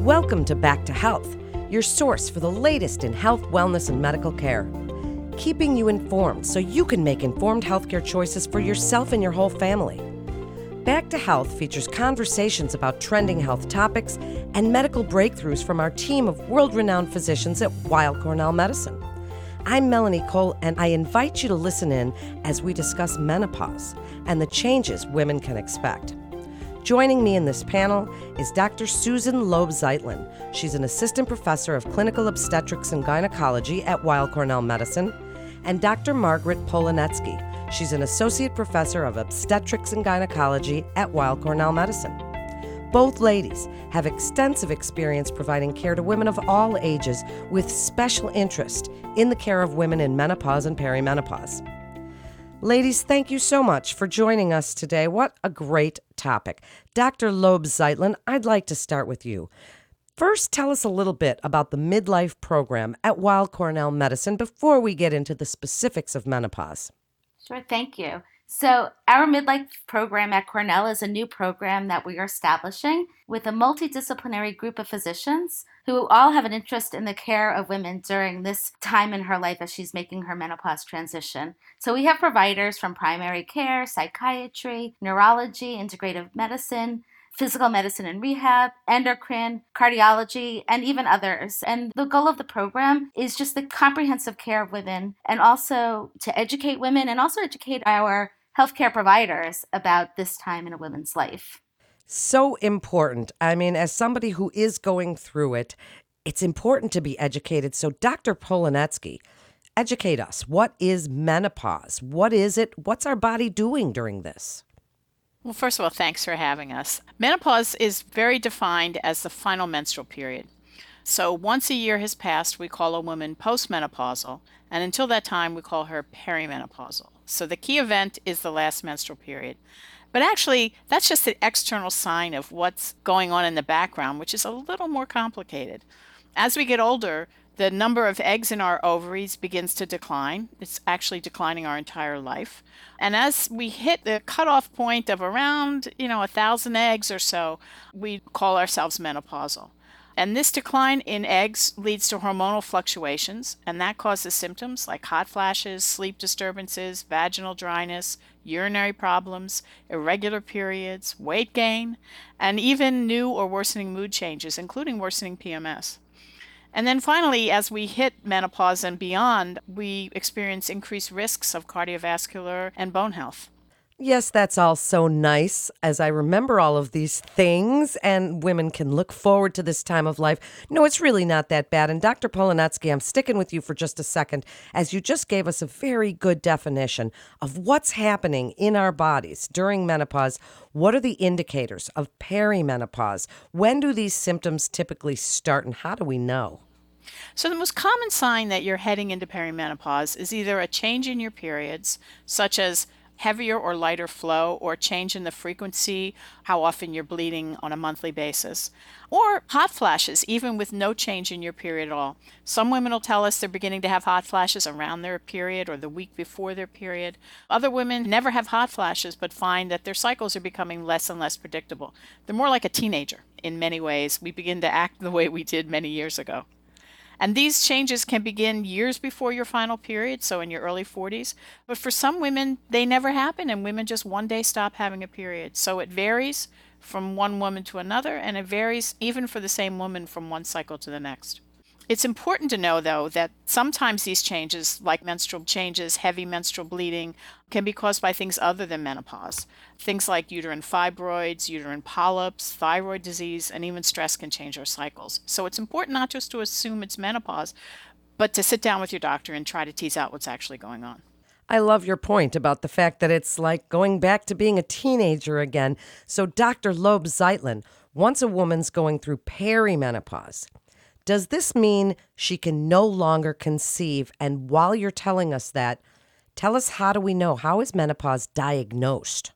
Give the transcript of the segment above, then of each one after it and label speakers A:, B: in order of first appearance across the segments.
A: Welcome to Back to Health, your source for the latest in health, wellness, and medical care. Keeping you informed so you can make informed healthcare choices for yourself and your whole family. Back to Health features conversations about trending health topics and medical breakthroughs from our team of world renowned physicians at Weill Cornell Medicine. I'm Melanie Cole, and I invite you to listen in as we discuss menopause and the changes women can expect. Joining me in this panel is Dr. Susan Loeb Zeitlin. She's an assistant professor of clinical obstetrics and gynecology at Weill Cornell Medicine, and Dr. Margaret Polaneczky. She's an associate professor of obstetrics and gynecology at Weill Cornell Medicine. Both ladies have extensive experience providing care to women of all ages with special interest in the care of women in menopause and perimenopause. Ladies, thank you so much for joining us today. What a great topic. Dr. Loeb Zeitlin, I'd like to start with you. First, tell us a little bit about the midlife program at Weill Cornell Medicine before we get into the specifics of menopause.
B: Sure, thank you. So, our midlife program at Cornell is a new program that we are establishing with a multidisciplinary group of physicians who all have an interest in the care of women during this time in her life as she's making her menopause transition. So, we have providers from primary care, psychiatry, neurology, integrative medicine, physical medicine and rehab, endocrine, cardiology, and even others. And the goal of the program is just the comprehensive care of women and also to educate women and also educate our healthcare providers about this time in a woman's life.
A: So important. I mean, as somebody who is going through it, it's important to be educated. So, Dr. Polaneczky, educate us. What is menopause? What is it? What's our body doing during this?
C: Well, first of all, thanks for having us. Menopause is very defined as the final menstrual period. So once a year has passed, we call a woman postmenopausal, and until that time, we call her perimenopausal. So the key event is the last menstrual period. But actually, that's just the external sign of what's going on in the background, which is a little more complicated. As we get older, the number of eggs in our ovaries begins to decline. It's actually declining our entire life. And as we hit the cutoff point of around, you know, a thousand eggs or so, we call ourselves menopausal. And this decline in eggs leads to hormonal fluctuations, and that causes symptoms like hot flashes, sleep disturbances, vaginal dryness, urinary problems, irregular periods, weight gain, and even new or worsening mood changes, including worsening PMS. And then finally, as we hit menopause and beyond, we experience increased risks of cardiovascular and bone health.
A: Yes, that's all so nice as I remember all of these things, and women can look forward to this time of life. No, it's really not that bad. And Dr. Polaneczky, I'm sticking with you for just a second, as you just gave us a very good definition of what's happening in our bodies during menopause. What are the indicators of perimenopause? When do these symptoms typically start, and how do we know?
C: So, the most common sign that you're heading into perimenopause is either a change in your periods, such as heavier or lighter flow or change in the frequency, how often you're bleeding on a monthly basis, or hot flashes, even with no change in your period at all. Some women will tell us they're beginning to have hot flashes around their period or the week before their period. Other women never have hot flashes but find that their cycles are becoming less and less predictable. They're more like a teenager in many ways. We begin to act the way we did many years ago. And these changes can begin years before your final period, so in your early 40s. But for some women, they never happen, and women just one day stop having a period. So it varies from one woman to another, and it varies even for the same woman from one cycle to the next. It's important to know, though, that sometimes these changes, like menstrual changes, heavy menstrual bleeding, can be caused by things other than menopause. Things like uterine fibroids, uterine polyps, thyroid disease, and even stress can change our cycles. So it's important not just to assume it's menopause, but to sit down with your doctor and try to tease out what's actually going on.
A: I love your point about the fact that it's like going back to being a teenager again. So, Dr. Loeb Zeitlin, once a woman's going through perimenopause, does this mean she can no longer conceive? And while you're telling us that, tell us how do we know? How is menopause diagnosed?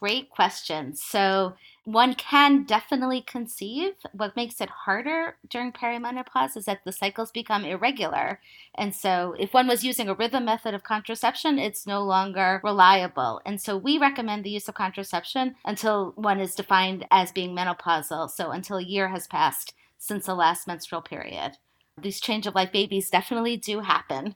B: great question. So, one can definitely conceive. What makes it harder during perimenopause is that the cycles become irregular. And so, if one was using a rhythm method of contraception, it's no longer reliable. And so, we recommend the use of contraception until one is defined as being menopausal. So, until a year has passed since the last menstrual period. These change of life babies definitely do happen.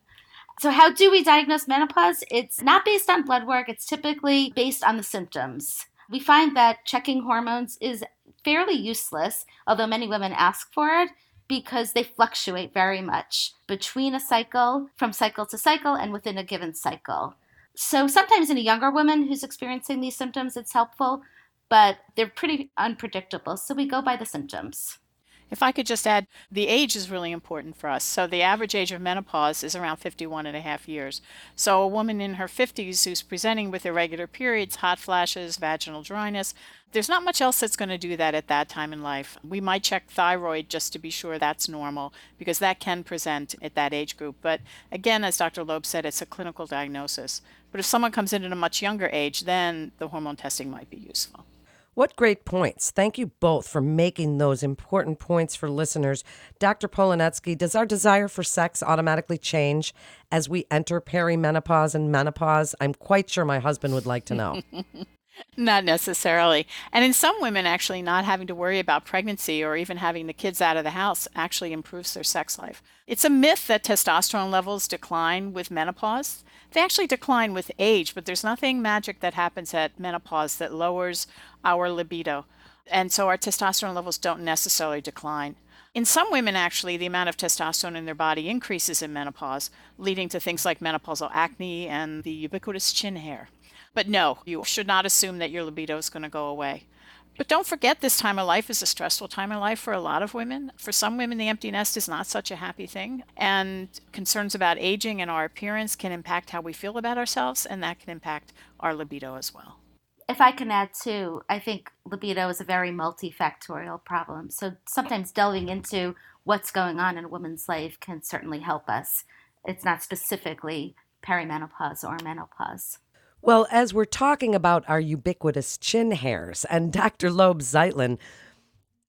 B: So, how do we diagnose menopause? It's not based on blood work, it's typically based on the symptoms. We find that checking hormones is fairly useless, although many women ask for it because they fluctuate very much between a cycle, from cycle to cycle, and within a given cycle. So sometimes in a younger woman who's experiencing these symptoms, it's helpful, but they're pretty unpredictable. So we go by the symptoms.
C: If I could just add, the age is really important for us. So the average age of menopause is around 51 and a half years. So a woman in her 50s who's presenting with irregular periods, hot flashes, vaginal dryness, there's not much else that's going to do that at that time in life. We might check thyroid just to be sure that's normal because that can present at that age group. But again, as Dr. Loeb said, it's a clinical diagnosis. But if someone comes in at a much younger age, then the hormone testing might be useful.
A: What great points. Thank you both for making those important points for listeners. Dr. Polaneczky, does our desire for sex automatically change as we enter perimenopause and menopause? I'm quite sure my husband would like to know.
C: Not necessarily. And in some women, actually, not having to worry about pregnancy or even having the kids out of the house actually improves their sex life. It's a myth that testosterone levels decline with menopause. They actually decline with age, but there's nothing magic that happens at menopause that lowers our libido. And so our testosterone levels don't necessarily decline. In some women, actually, the amount of testosterone in their body increases in menopause, leading to things like menopausal acne and the ubiquitous chin hair. But no, you should not assume that your libido is going to go away. But don't forget, this time of life is a stressful time of life for a lot of women. For some women, the empty nest is not such a happy thing. And concerns about aging and our appearance can impact how we feel about ourselves, and that can impact our libido as well.
B: If I can add too, I think libido is a very multifactorial problem. So sometimes delving into what's going on in a woman's life can certainly help us. It's not specifically perimenopause or menopause.
A: Well, as we're talking about our ubiquitous chin hairs and Dr. Loeb Zeitlin,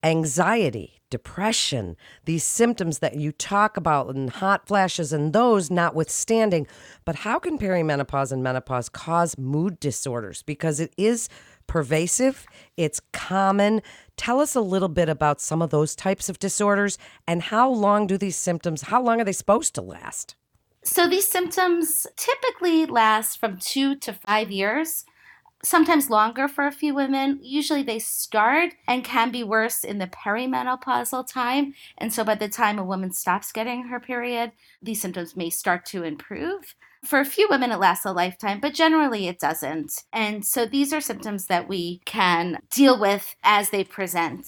A: anxiety, depression, these symptoms that you talk about and hot flashes and those notwithstanding, but how can perimenopause and menopause cause mood disorders? Because it is pervasive, it's common. Tell us a little bit about some of those types of disorders and how long do these symptoms, how long are they supposed to last?
B: So these symptoms typically last from two to five years, sometimes longer for a few women. Usually they start and can be worse in the perimenopausal time. And so by the time a woman stops getting her period, these symptoms may start to improve. For a few women, it lasts a lifetime, but generally it doesn't. And so these are symptoms that we can deal with as they present.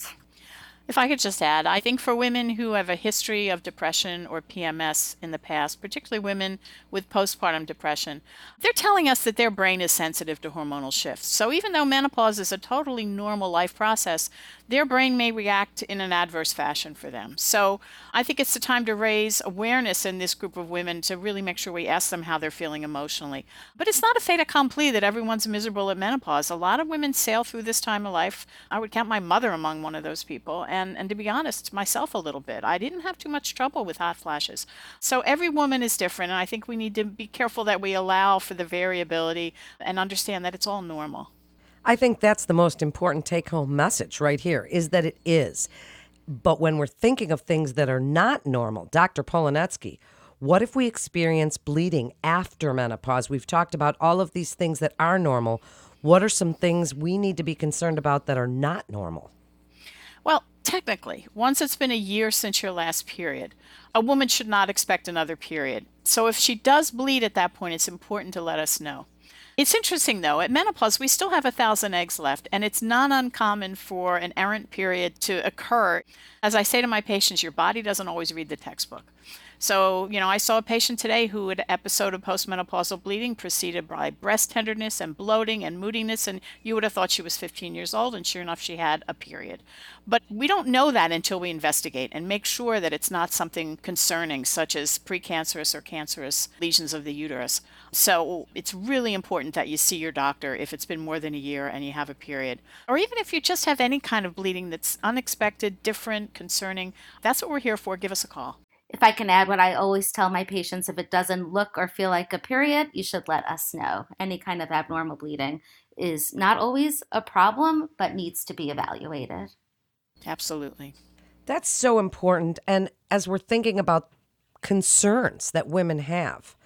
C: If I could just add, I think for women who have a history of depression or PMS in the past, particularly women with postpartum depression, they're telling us that their brain is sensitive to hormonal shifts. So even though menopause is a totally normal life process, their brain may react in an adverse fashion for them. So I think it's the time to raise awareness in this group of women to really make sure we ask them how they're feeling emotionally. But it's not a fait accompli that everyone's miserable at menopause. A lot of women sail through this time of life. I would count my mother among one of those people and to be honest, myself a little bit. I didn't have too much trouble with hot flashes. So every woman is different, and I think we need to be careful that we allow for the variability and understand that it's all normal.
A: I think that's the most important take home message right here is that it is. But when we're thinking of things that are not normal, Dr. Polaneczky, what if we experience bleeding after menopause? We've talked about all of these things that are normal. What are some things we need to be concerned about that are not normal?
C: Well, technically, once it's been a year since your last period, a woman should not expect another period. So if she does bleed at that point, it's important to let us know. It's interesting though, at menopause, we still have a thousand eggs left, and it's not uncommon for an errant period to occur. As I say to my patients, your body doesn't always read the textbook. So, you know, I saw a patient today who had an episode of postmenopausal bleeding preceded by breast tenderness and bloating and moodiness, and you would have thought she was 15 years old, and sure enough, she had a period. But we don't know that until we investigate and make sure that it's not something concerning, such as precancerous or cancerous lesions of the uterus. So it's really important that you see your doctor if it's been more than a year and you have a period. Or even if you just have any kind of bleeding that's unexpected, different, concerning, that's what we're here for. Give us a call.
B: If I can add what I always tell my patients, if it doesn't look or feel like a period, you should let us know. Any kind of abnormal bleeding is not always a problem, but needs to be evaluated.
C: Absolutely.
A: That's so important. And as we're thinking about concerns that women have,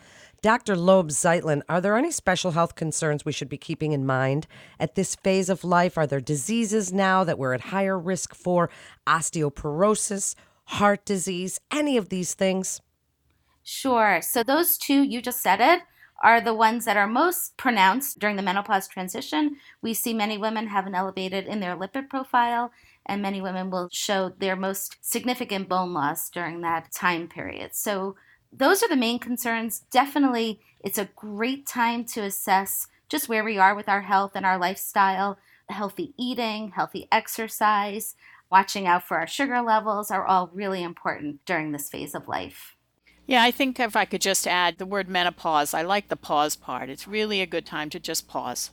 A: Dr. Loeb Zeitlin, are there any special health concerns we should be keeping in mind at this phase of life? Are there diseases now that we're at higher risk for? Osteoporosis, heart disease, any of these things?
B: Sure. So, those two, you just said it, are the ones that are most pronounced during the menopause transition. We see many women have an elevated in their lipid profile, and many women will show their most significant bone loss during that time period. So, those are the main concerns. Definitely, it's a great time to assess just where we are with our health and our lifestyle. Healthy eating, healthy exercise, watching out for our sugar levels are all really important during this phase of life.
C: Yeah, I think if I could just add the word menopause, I like the pause part. It's really a good time to just pause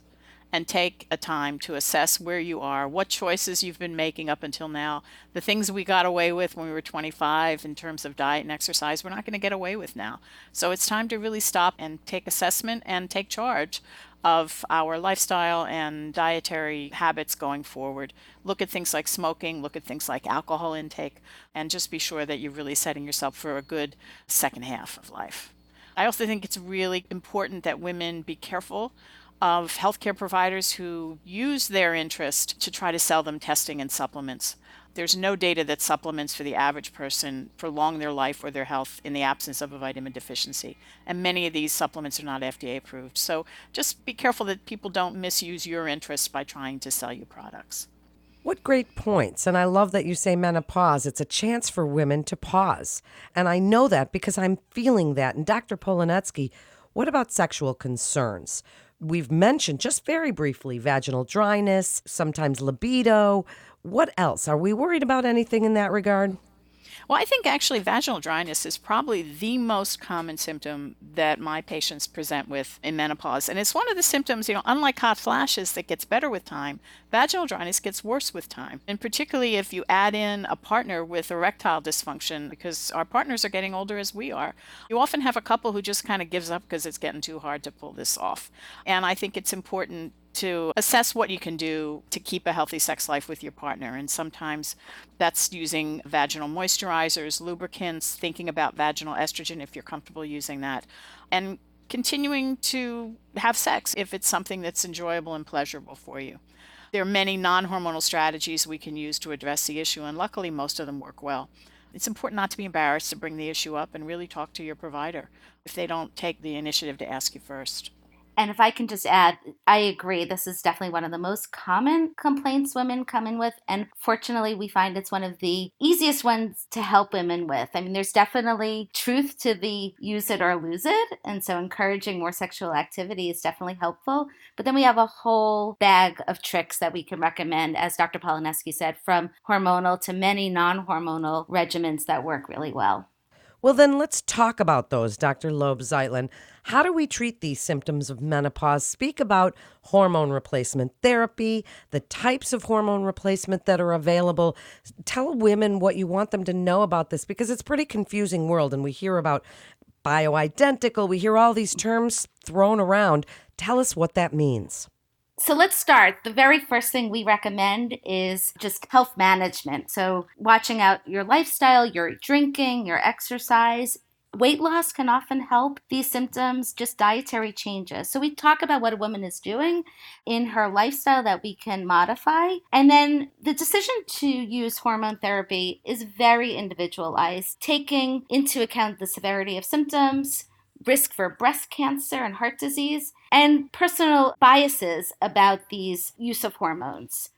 C: and take a time to assess where you are, what choices you've been making up until now. The things we got away with when we were 25 in terms of diet and exercise, we're not going to get away with now. So it's time to really stop and take assessment and take charge of our lifestyle and dietary habits going forward. Look at things like smoking, look at things like alcohol intake, and just be sure that you're really setting yourself for a good second half of life. I also think it's really important that women be careful of healthcare providers who use their interest to try to sell them testing and supplements. There's no data that supplements for the average person prolong their life or their health in the absence of a vitamin deficiency. And many of these supplements are not FDA approved. So just be careful that people don't misuse your interest by trying to sell you products.
A: What great points. And I love that you say menopause. It's a chance for women to pause. And I know that because I'm feeling that. And Dr. Polaneczky, what about sexual concerns? We've mentioned just very briefly vaginal dryness, sometimes libido. What else? Are we worried about anything in that regard?
C: Well, I think actually vaginal dryness is probably the most common symptom that my patients present with in menopause. And it's one of the symptoms, you know, unlike hot flashes that gets better with time, vaginal dryness gets worse with time. And particularly if you add in a partner with erectile dysfunction, because our partners are getting older as we are, you often have a couple who just kind of gives up because it's getting too hard to pull this off. And I think it's important to assess what you can do to keep a healthy sex life with your partner. And sometimes that's using vaginal moisturizers, lubricants, thinking about vaginal estrogen if you're comfortable using that, and continuing to have sex if it's something that's enjoyable and pleasurable for you. There are many non hormonal strategies we can use to address the issue, and luckily, most of them work well. It's important not to be embarrassed to bring the issue up and really talk to your provider if they don't take the initiative to ask you first.
B: And if I can just add, I agree. This is definitely one of the most common complaints women come in with. And fortunately, we find it's one of the easiest ones to help women with. I mean, there's definitely truth to the use it or lose it. And so encouraging more sexual activity is definitely helpful. But then we have a whole bag of tricks that we can recommend, as Dr. Polaneczky said, from hormonal to many non hormonal regimens that work really well.
A: Well, then let's talk about those, Dr. Loeb Zeitlin. How do we treat these symptoms of menopause? Speak about hormone replacement therapy, the types of hormone replacement that are available. Tell women what you want them to know about this because it's a pretty confusing world and we hear about bioidentical, we hear all these terms thrown around. Tell us what that means.
B: So let's start. The very first thing we recommend is just health management. So, watching out your lifestyle, your drinking, your exercise. Weight loss can often help these symptoms, just dietary changes. So, we talk about what a woman is doing in her lifestyle that we can modify. And then the decision to use hormone therapy is very individualized, taking into account the severity of symptoms, risk for breast cancer and heart disease, and personal biases about these use of hormones.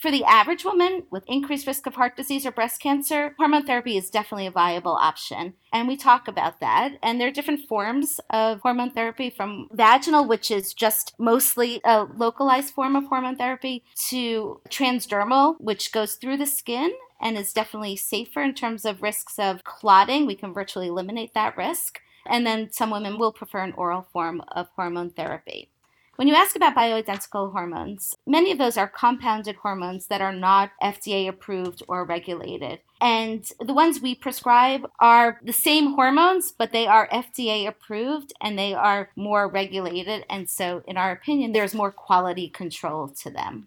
B: For the average woman with increased risk of heart disease or breast cancer, hormone therapy is definitely a viable option. And we talk about that. And there are different forms of hormone therapy from vaginal, which is just mostly a localized form of hormone therapy, to transdermal, which goes through the skin and is definitely safer in terms of risks of clotting. We can virtually eliminate that risk. And then some women will prefer an oral form of hormone therapy. When you ask about bioidentical hormones, many of those are compounded hormones that are not FDA approved or regulated. And the ones we prescribe are the same hormones, but they are FDA approved and they are more regulated. And so, in our opinion, there's more quality control to them.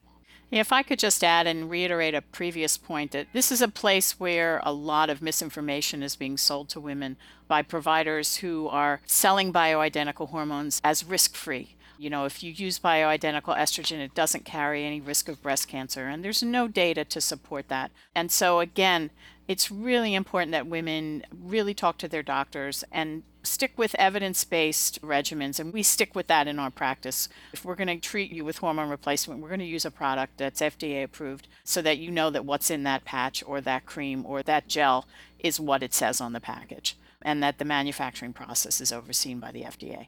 C: If I could just add and reiterate a previous point that this is a place where a lot of misinformation is being sold to women by providers who are selling bioidentical hormones as risk free. You know, if you use bioidentical estrogen, it doesn't carry any risk of breast cancer, and there's no data to support that. And so, again, it's really important that women really talk to their doctors and stick with evidence based regimens, and we stick with that in our practice. If we're going to treat you with hormone replacement, we're going to use a product that's FDA approved so that you know that what's in that patch or that cream or that gel is what it says on the package, and that the manufacturing process is overseen by the FDA.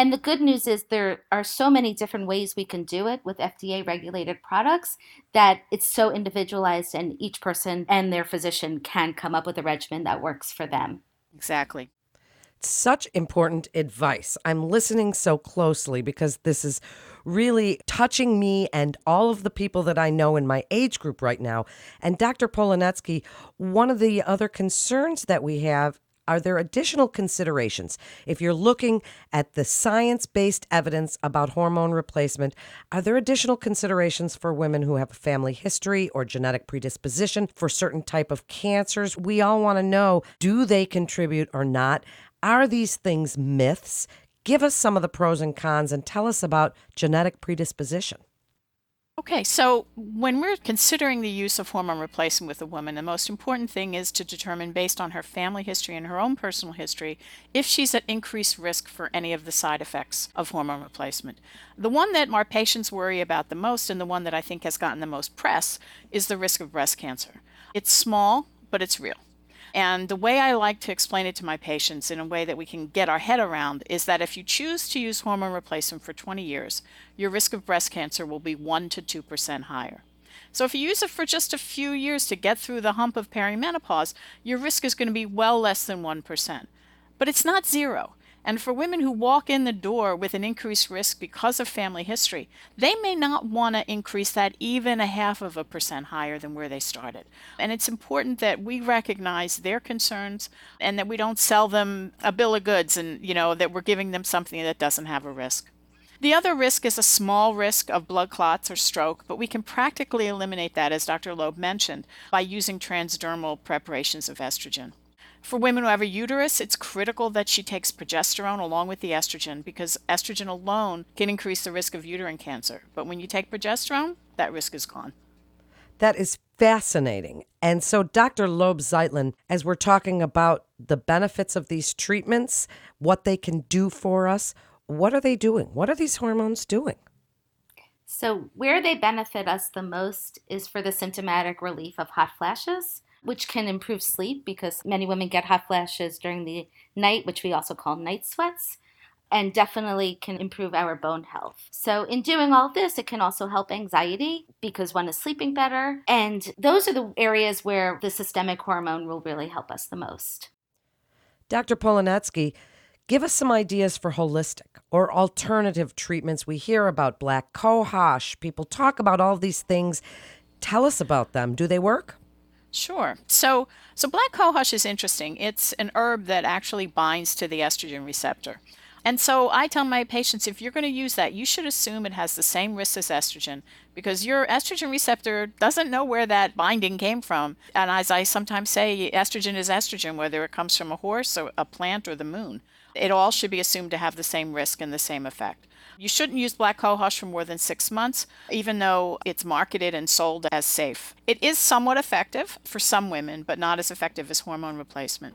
B: And the good news is there are so many different ways we can do it with FDA regulated products that it's so individualized and each person and their physician can come up with a regimen that works for them.
C: Exactly.
A: Such important advice. I'm listening so closely because this is really touching me and all of the people that I know in my age group right now. And Dr. Polaneczky, one of the other concerns that we have are there additional considerations? If you're looking at the science based evidence about hormone replacement, are there additional considerations for women who have a family history or genetic predisposition for certain type of cancers? We all want to know do they contribute or not? Are these things myths? Give us some of the pros and cons and tell us about genetic predisposition.
C: Okay, so when we're considering the use of hormone replacement with a woman, the most important thing is to determine, based on her family history and her own personal history, if she's at increased risk for any of the side effects of hormone replacement. The one that our patients worry about the most, and the one that I think has gotten the most press, is the risk of breast cancer. It's small, but it's real. And the way I like to explain it to my patients in a way that we can get our head around is that if you choose to use hormone replacement for 20 years, your risk of breast cancer will be 1 to 2% higher. So if you use it for just a few years to get through the hump of perimenopause, your risk is going to be well less than 1%. But it's not zero. And for women who walk in the door with an increased risk because of family history, they may not want to increase that even a half of a percent higher than where they started. And it's important that we recognize their concerns and that we don't sell them a bill of goods and, you know, that we're giving them something that doesn't have a risk. The other risk is a small risk of blood clots or stroke, but we can practically eliminate that, as Dr. Loeb mentioned, by using transdermal preparations of estrogen. For women who have a uterus, it's critical that she takes progesterone along with the estrogen because estrogen alone can increase the risk of uterine cancer. But when you take progesterone, that risk is gone.
A: That is fascinating. And so, Dr. Loeb Zeitlin, as we're talking about the benefits of these treatments, what they can do for us, what are they doing? What are these hormones doing?
B: So, where they benefit us the most is for the symptomatic relief of hot flashes which can improve sleep because many women get hot flashes during the night, which we also call night sweats, and definitely can improve our bone health. So, in doing all this, it can also help anxiety because one is sleeping better. And those are the areas where the systemic hormone will really help us the most.
A: Dr. Polaneczky, give us some ideas for holistic or alternative treatments. We hear about black cohosh, people talk about all these things. Tell us about them. Do they work?
C: Sure. So, so black cohosh is interesting. It's an herb that actually binds to the estrogen receptor. And so I tell my patients if you're going to use that, you should assume it has the same risks as estrogen because your estrogen receptor doesn't know where that binding came from. And as I sometimes say, estrogen is estrogen, whether it comes from a horse or a plant or the moon. It all should be assumed to have the same risk and the same effect. You shouldn't use black cohosh for more than six months, even though it's marketed and sold as safe. It is somewhat effective for some women, but not as effective as hormone replacement.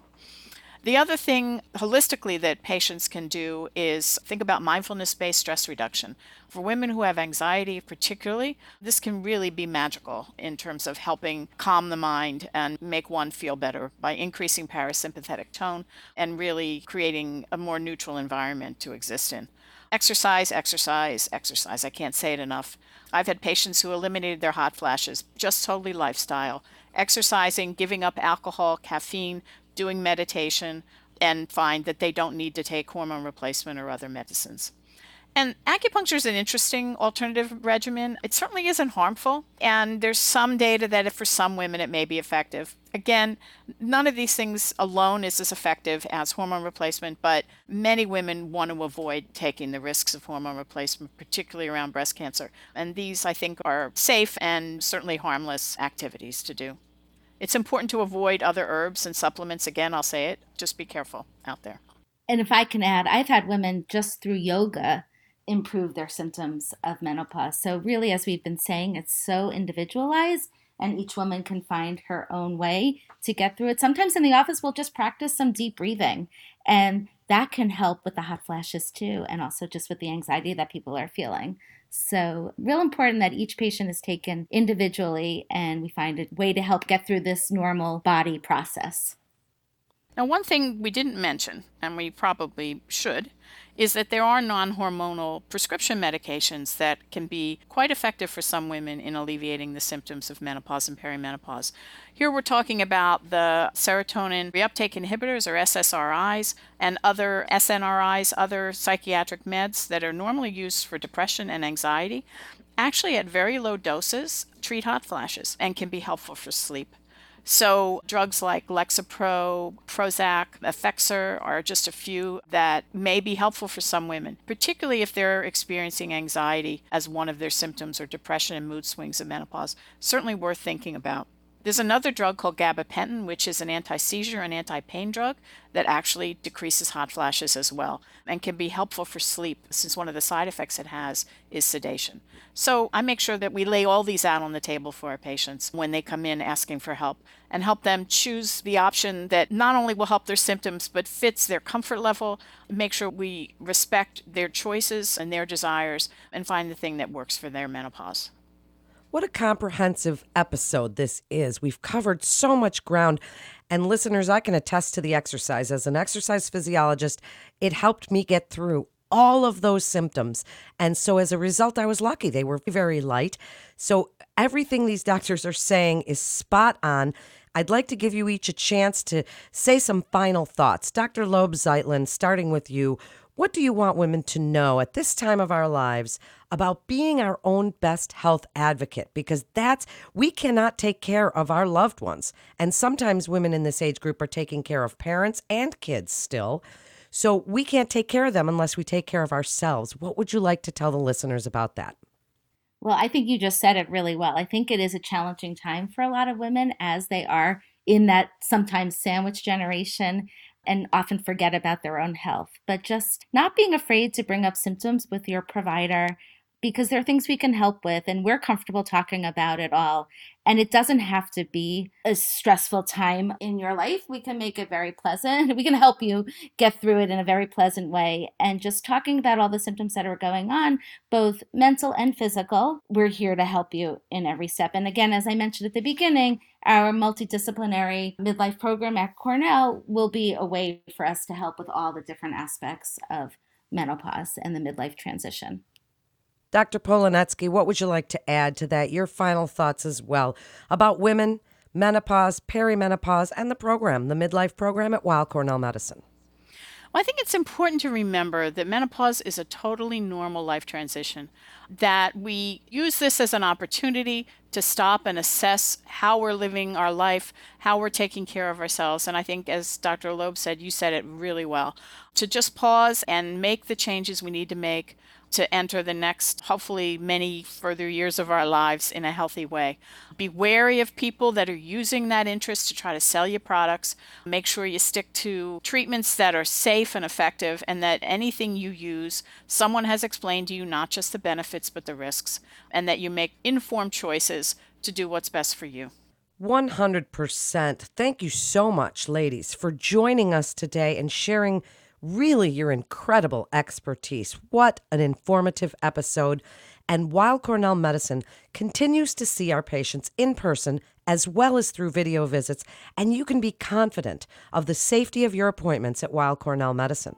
C: The other thing holistically that patients can do is think about mindfulness based stress reduction. For women who have anxiety, particularly, this can really be magical in terms of helping calm the mind and make one feel better by increasing parasympathetic tone and really creating a more neutral environment to exist in. Exercise, exercise, exercise. I can't say it enough. I've had patients who eliminated their hot flashes, just totally lifestyle. Exercising, giving up alcohol, caffeine, doing meditation, and find that they don't need to take hormone replacement or other medicines. And acupuncture is an interesting alternative regimen. It certainly isn't harmful, and there's some data that for some women it may be effective. Again, none of these things alone is as effective as hormone replacement, but many women want to avoid taking the risks of hormone replacement, particularly around breast cancer. And these, I think, are safe and certainly harmless activities to do. It's important to avoid other herbs and supplements. Again, I'll say it, just be careful out there.
B: And if I can add, I've had women just through yoga improve their symptoms of menopause. So, really, as we've been saying, it's so individualized and each woman can find her own way to get through it. Sometimes in the office, we'll just practice some deep breathing, and that can help with the hot flashes too, and also just with the anxiety that people are feeling. So, real important that each patient is taken individually and we find a way to help get through this normal body process.
C: Now, one thing we didn't mention, and we probably should, is that there are non hormonal prescription medications that can be quite effective for some women in alleviating the symptoms of menopause and perimenopause. Here we're talking about the serotonin reuptake inhibitors or SSRIs and other SNRIs, other psychiatric meds that are normally used for depression and anxiety. Actually, at very low doses, treat hot flashes and can be helpful for sleep. So, drugs like Lexapro, Prozac, Effexor are just a few that may be helpful for some women, particularly if they're experiencing anxiety as one of their symptoms or depression and mood swings of menopause. Certainly worth thinking about. There's another drug called gabapentin, which is an anti seizure and anti pain drug that actually decreases hot flashes as well and can be helpful for sleep since one of the side effects it has is sedation. So I make sure that we lay all these out on the table for our patients when they come in asking for help and help them choose the option that not only will help their symptoms but fits their comfort level. Make sure we respect their choices and their desires and find the thing that works for their menopause.
A: What a comprehensive episode this is. We've covered so much ground. And listeners, I can attest to the exercise. As an exercise physiologist, it helped me get through all of those symptoms. And so as a result, I was lucky. They were very light. So everything these doctors are saying is spot on. I'd like to give you each a chance to say some final thoughts. Dr. Loeb Zeitlin, starting with you, what do you want women to know at this time of our lives about being our own best health advocate? Because that's, we cannot take care of our loved ones. And sometimes women in this age group are taking care of parents and kids still. So we can't take care of them unless we take care of ourselves. What would you like to tell the listeners about that?
B: Well, I think you just said it really well. I think it is a challenging time for a lot of women as they are in that sometimes sandwich generation and often forget about their own health. But just not being afraid to bring up symptoms with your provider because there are things we can help with and we're comfortable talking about it all. And it doesn't have to be a stressful time in your life. We can make it very pleasant. We can help you get through it in a very pleasant way. And just talking about all the symptoms that are going on, both mental and physical, we're here to help you in every step. And again, as I mentioned at the beginning, our multidisciplinary midlife program at Cornell will be a way for us to help with all the different aspects of menopause and the midlife transition.
A: Dr. Polaneczky, what would you like to add to that? Your final thoughts as well about women, menopause, perimenopause, and the program, the midlife program at Weill Cornell Medicine.
C: Well, I think it's important to remember that menopause is a totally normal life transition, that we use this as an opportunity to stop and assess how we're living our life, how we're taking care of ourselves. And I think, as Dr. Loeb said, you said it really well to just pause and make the changes we need to make to enter the next, hopefully, many further years of our lives in a healthy way. Be wary of people that are using that interest to try to sell you products. Make sure you stick to treatments that are safe and effective, and that anything you use, someone has explained to you not just the benefits but the risks, and that you make informed choices to do what's best for you.
A: 100%. Thank you so much, ladies, for joining us today and sharing really your incredible expertise. What an informative episode. And Weill Cornell Medicine continues to see our patients in person as well as through video visits, and you can be confident of the safety of your appointments at Weill Cornell Medicine.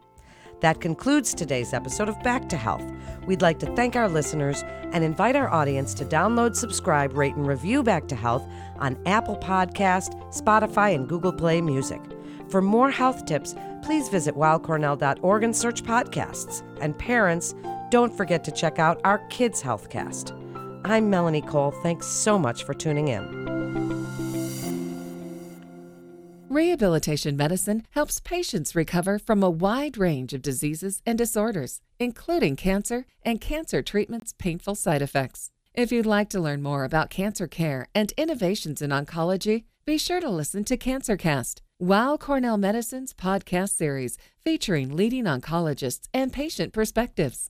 A: That concludes today's episode of Back to Health. We'd like to thank our listeners and invite our audience to download, subscribe, rate, and review Back to Health on Apple Podcast, Spotify, and Google Play Music. For more health tips, please visit weillcornell.org and search podcasts. And parents, don't forget to check out our Kids Healthcast. I'm Melanie Cole. Thanks so much for tuning in.
D: Rehabilitation medicine helps patients recover from a wide range of diseases and disorders, including cancer and cancer treatment's painful side effects. If you'd like to learn more about cancer care and innovations in oncology, be sure to listen to CancerCast, Weill Cornell Medicine's podcast series featuring leading oncologists and patient perspectives.